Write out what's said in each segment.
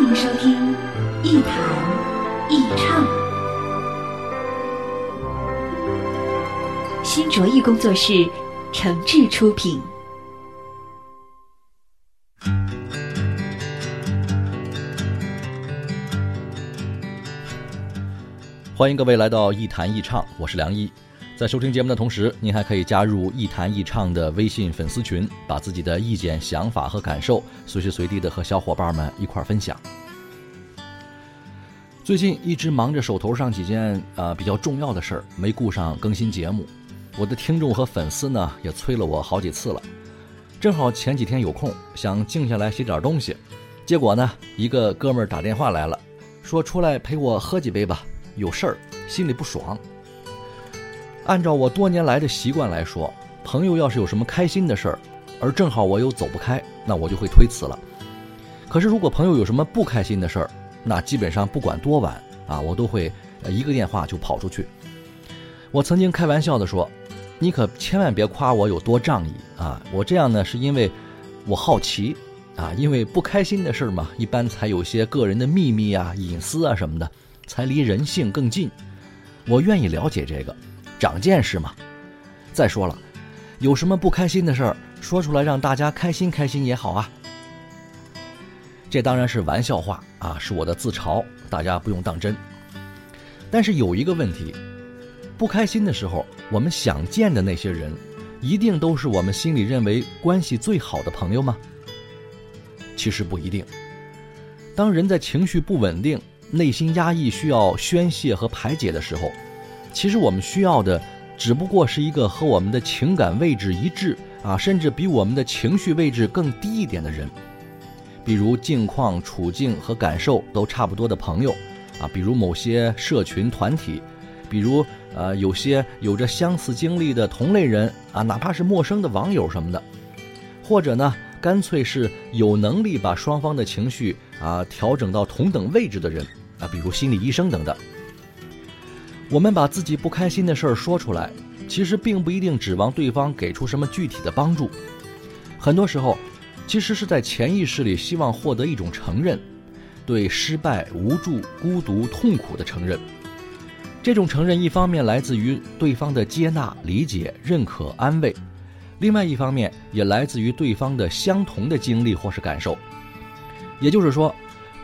欢迎收听一谈一唱，新卓艺工作室诚挚出品。欢迎各位来到一谈一唱，我是梁一。在收听节目的同时，您还可以加入一谈一唱的微信粉丝群，把自己的意见、想法和感受随时随地的和小伙伴们一块分享。最近一直忙着手头上几件呃比较重要的事儿，没顾上更新节目。我的听众和粉丝呢也催了我好几次了。正好前几天有空，想静下来写点东西，结果呢一个哥们儿打电话来了，说出来陪我喝几杯吧。有事儿，心里不爽。按照我多年来的习惯来说，朋友要是有什么开心的事儿，而正好我又走不开，那我就会推辞了。可是如果朋友有什么不开心的事儿，那基本上不管多晚啊，我都会一个电话就跑出去。我曾经开玩笑的说：“你可千万别夸我有多仗义啊！我这样呢，是因为我好奇啊，因为不开心的事儿嘛，一般才有些个人的秘密啊、隐私啊什么的。”才离人性更近，我愿意了解这个，长见识嘛。再说了，有什么不开心的事儿，说出来让大家开心开心也好啊。这当然是玩笑话啊，是我的自嘲，大家不用当真。但是有一个问题，不开心的时候，我们想见的那些人，一定都是我们心里认为关系最好的朋友吗？其实不一定。当人在情绪不稳定。内心压抑需要宣泄和排解的时候，其实我们需要的只不过是一个和我们的情感位置一致啊，甚至比我们的情绪位置更低一点的人，比如境况、处境和感受都差不多的朋友啊，比如某些社群团体，比如呃有些有着相似经历的同类人啊，哪怕是陌生的网友什么的，或者呢，干脆是有能力把双方的情绪啊调整到同等位置的人。啊，比如心理医生等等，我们把自己不开心的事儿说出来，其实并不一定指望对方给出什么具体的帮助。很多时候，其实是在潜意识里希望获得一种承认，对失败、无助、孤独、痛苦的承认。这种承认，一方面来自于对方的接纳、理解、认可、安慰；另外一方面，也来自于对方的相同的经历或是感受。也就是说。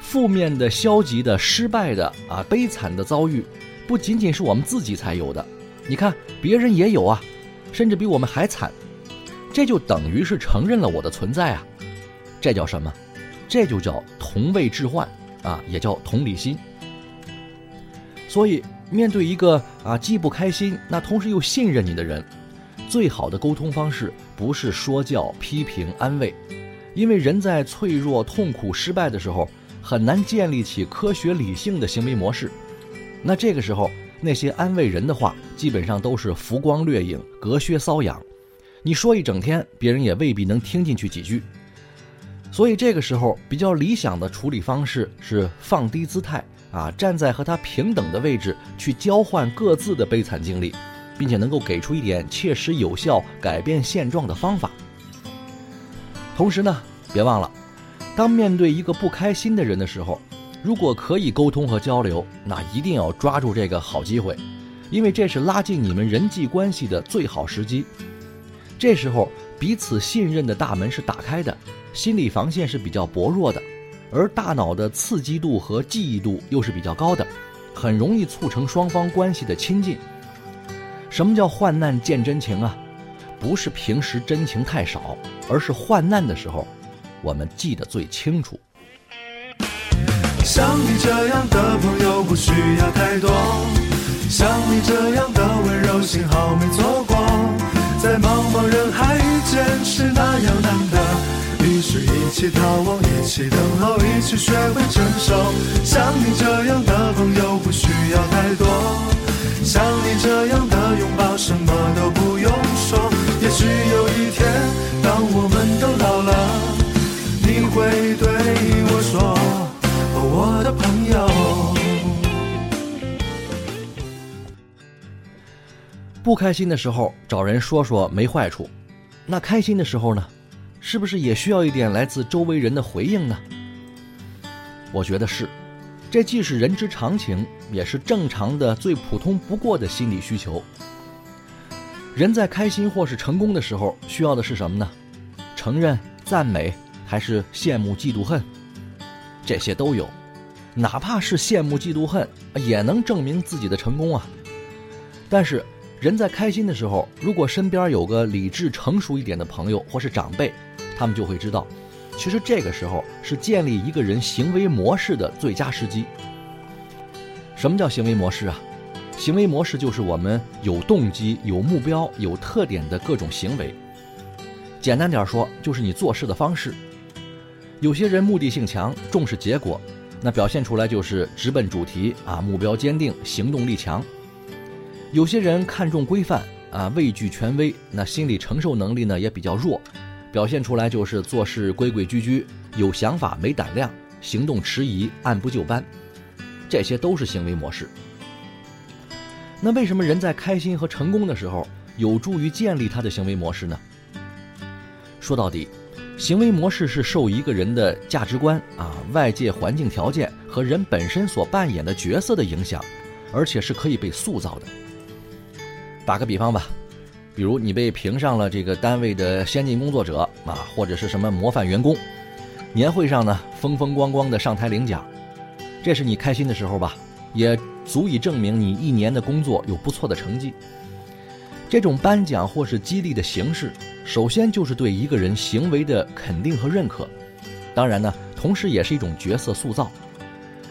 负面的、消极的、失败的啊，悲惨的遭遇，不仅仅是我们自己才有的。你看，别人也有啊，甚至比我们还惨。这就等于是承认了我的存在啊。这叫什么？这就叫同位置换啊，也叫同理心。所以，面对一个啊既不开心，那同时又信任你的人，最好的沟通方式不是说教、批评、安慰，因为人在脆弱、痛苦、失败的时候。很难建立起科学理性的行为模式，那这个时候那些安慰人的话，基本上都是浮光掠影、隔靴搔痒。你说一整天，别人也未必能听进去几句。所以这个时候比较理想的处理方式是放低姿态啊，站在和他平等的位置去交换各自的悲惨经历，并且能够给出一点切实有效改变现状的方法。同时呢，别忘了。当面对一个不开心的人的时候，如果可以沟通和交流，那一定要抓住这个好机会，因为这是拉近你们人际关系的最好时机。这时候彼此信任的大门是打开的，心理防线是比较薄弱的，而大脑的刺激度和记忆度又是比较高的，很容易促成双方关系的亲近。什么叫患难见真情啊？不是平时真情太少，而是患难的时候。我们记得最清楚。像你这样的朋友不需要太多，像你这样的温柔，幸好没错过。在茫茫人海遇见是那样难得，于是一起逃亡，一起等候，一起学会承受。像你这样的朋友不需要太多，像你这样的拥抱什么都不用说。也许有一天，当我们都老了，你会对不开心的时候找人说说没坏处，那开心的时候呢，是不是也需要一点来自周围人的回应呢？我觉得是，这既是人之常情，也是正常的、最普通不过的心理需求。人在开心或是成功的时候，需要的是什么呢？承认、赞美，还是羡慕、嫉妒、恨？这些都有，哪怕是羡慕、嫉妒、恨，也能证明自己的成功啊。但是。人在开心的时候，如果身边有个理智成熟一点的朋友或是长辈，他们就会知道，其实这个时候是建立一个人行为模式的最佳时机。什么叫行为模式啊？行为模式就是我们有动机、有目标、有特点的各种行为。简单点说，就是你做事的方式。有些人目的性强，重视结果，那表现出来就是直奔主题啊，目标坚定，行动力强。有些人看重规范啊，畏惧权威，那心理承受能力呢也比较弱，表现出来就是做事规规矩矩，有想法没胆量，行动迟疑，按部就班，这些都是行为模式。那为什么人在开心和成功的时候有助于建立他的行为模式呢？说到底，行为模式是受一个人的价值观啊、外界环境条件和人本身所扮演的角色的影响，而且是可以被塑造的。打个比方吧，比如你被评上了这个单位的先进工作者啊，或者是什么模范员工，年会上呢风风光光的上台领奖，这是你开心的时候吧？也足以证明你一年的工作有不错的成绩。这种颁奖或是激励的形式，首先就是对一个人行为的肯定和认可，当然呢，同时也是一种角色塑造。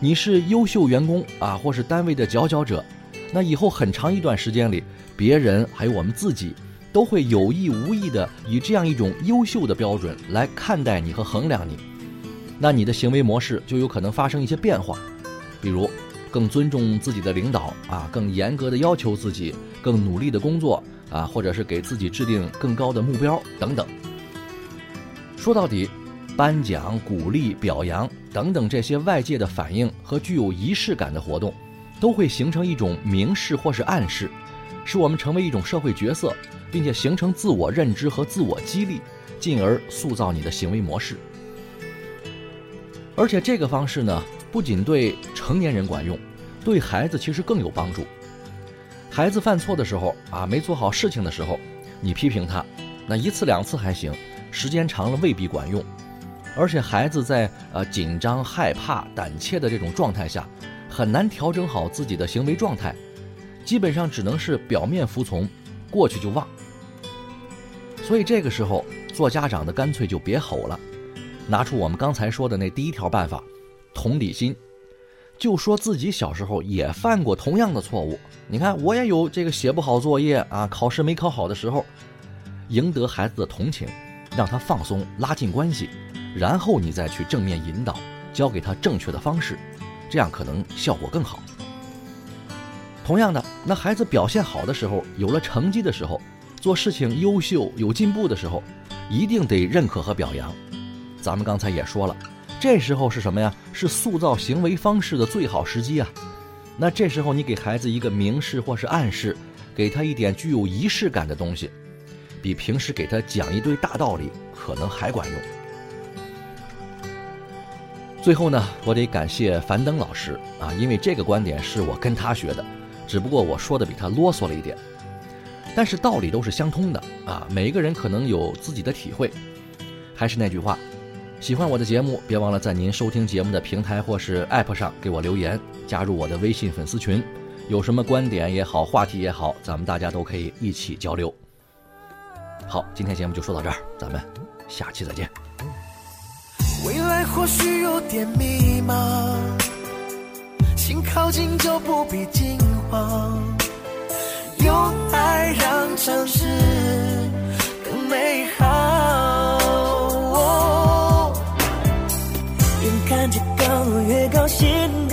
你是优秀员工啊，或是单位的佼佼者，那以后很长一段时间里。别人还有我们自己，都会有意无意的以这样一种优秀的标准来看待你和衡量你，那你的行为模式就有可能发生一些变化，比如更尊重自己的领导啊，更严格的要求自己，更努力的工作啊，或者是给自己制定更高的目标等等。说到底，颁奖、鼓励、表扬等等这些外界的反应和具有仪式感的活动，都会形成一种明示或是暗示。使我们成为一种社会角色，并且形成自我认知和自我激励，进而塑造你的行为模式。而且这个方式呢，不仅对成年人管用，对孩子其实更有帮助。孩子犯错的时候啊，没做好事情的时候，你批评他，那一次两次还行，时间长了未必管用。而且孩子在呃紧张、害怕、胆怯的这种状态下，很难调整好自己的行为状态。基本上只能是表面服从，过去就忘。所以这个时候做家长的干脆就别吼了，拿出我们刚才说的那第一条办法，同理心，就说自己小时候也犯过同样的错误。你看我也有这个写不好作业啊，考试没考好的时候，赢得孩子的同情，让他放松，拉近关系，然后你再去正面引导，教给他正确的方式，这样可能效果更好。同样的，那孩子表现好的时候，有了成绩的时候，做事情优秀有进步的时候，一定得认可和表扬。咱们刚才也说了，这时候是什么呀？是塑造行为方式的最好时机啊。那这时候你给孩子一个明示或是暗示，给他一点具有仪式感的东西，比平时给他讲一堆大道理可能还管用。最后呢，我得感谢樊登老师啊，因为这个观点是我跟他学的。只不过我说的比他啰嗦了一点，但是道理都是相通的啊！每一个人可能有自己的体会。还是那句话，喜欢我的节目，别忘了在您收听节目的平台或是 App 上给我留言，加入我的微信粉丝群。有什么观点也好，话题也好，咱们大家都可以一起交流。好，今天节目就说到这儿，咱们下期再见。或许有点迷茫，心靠近就不必惊慌。用爱让城市更美好。眼看着高越高兴。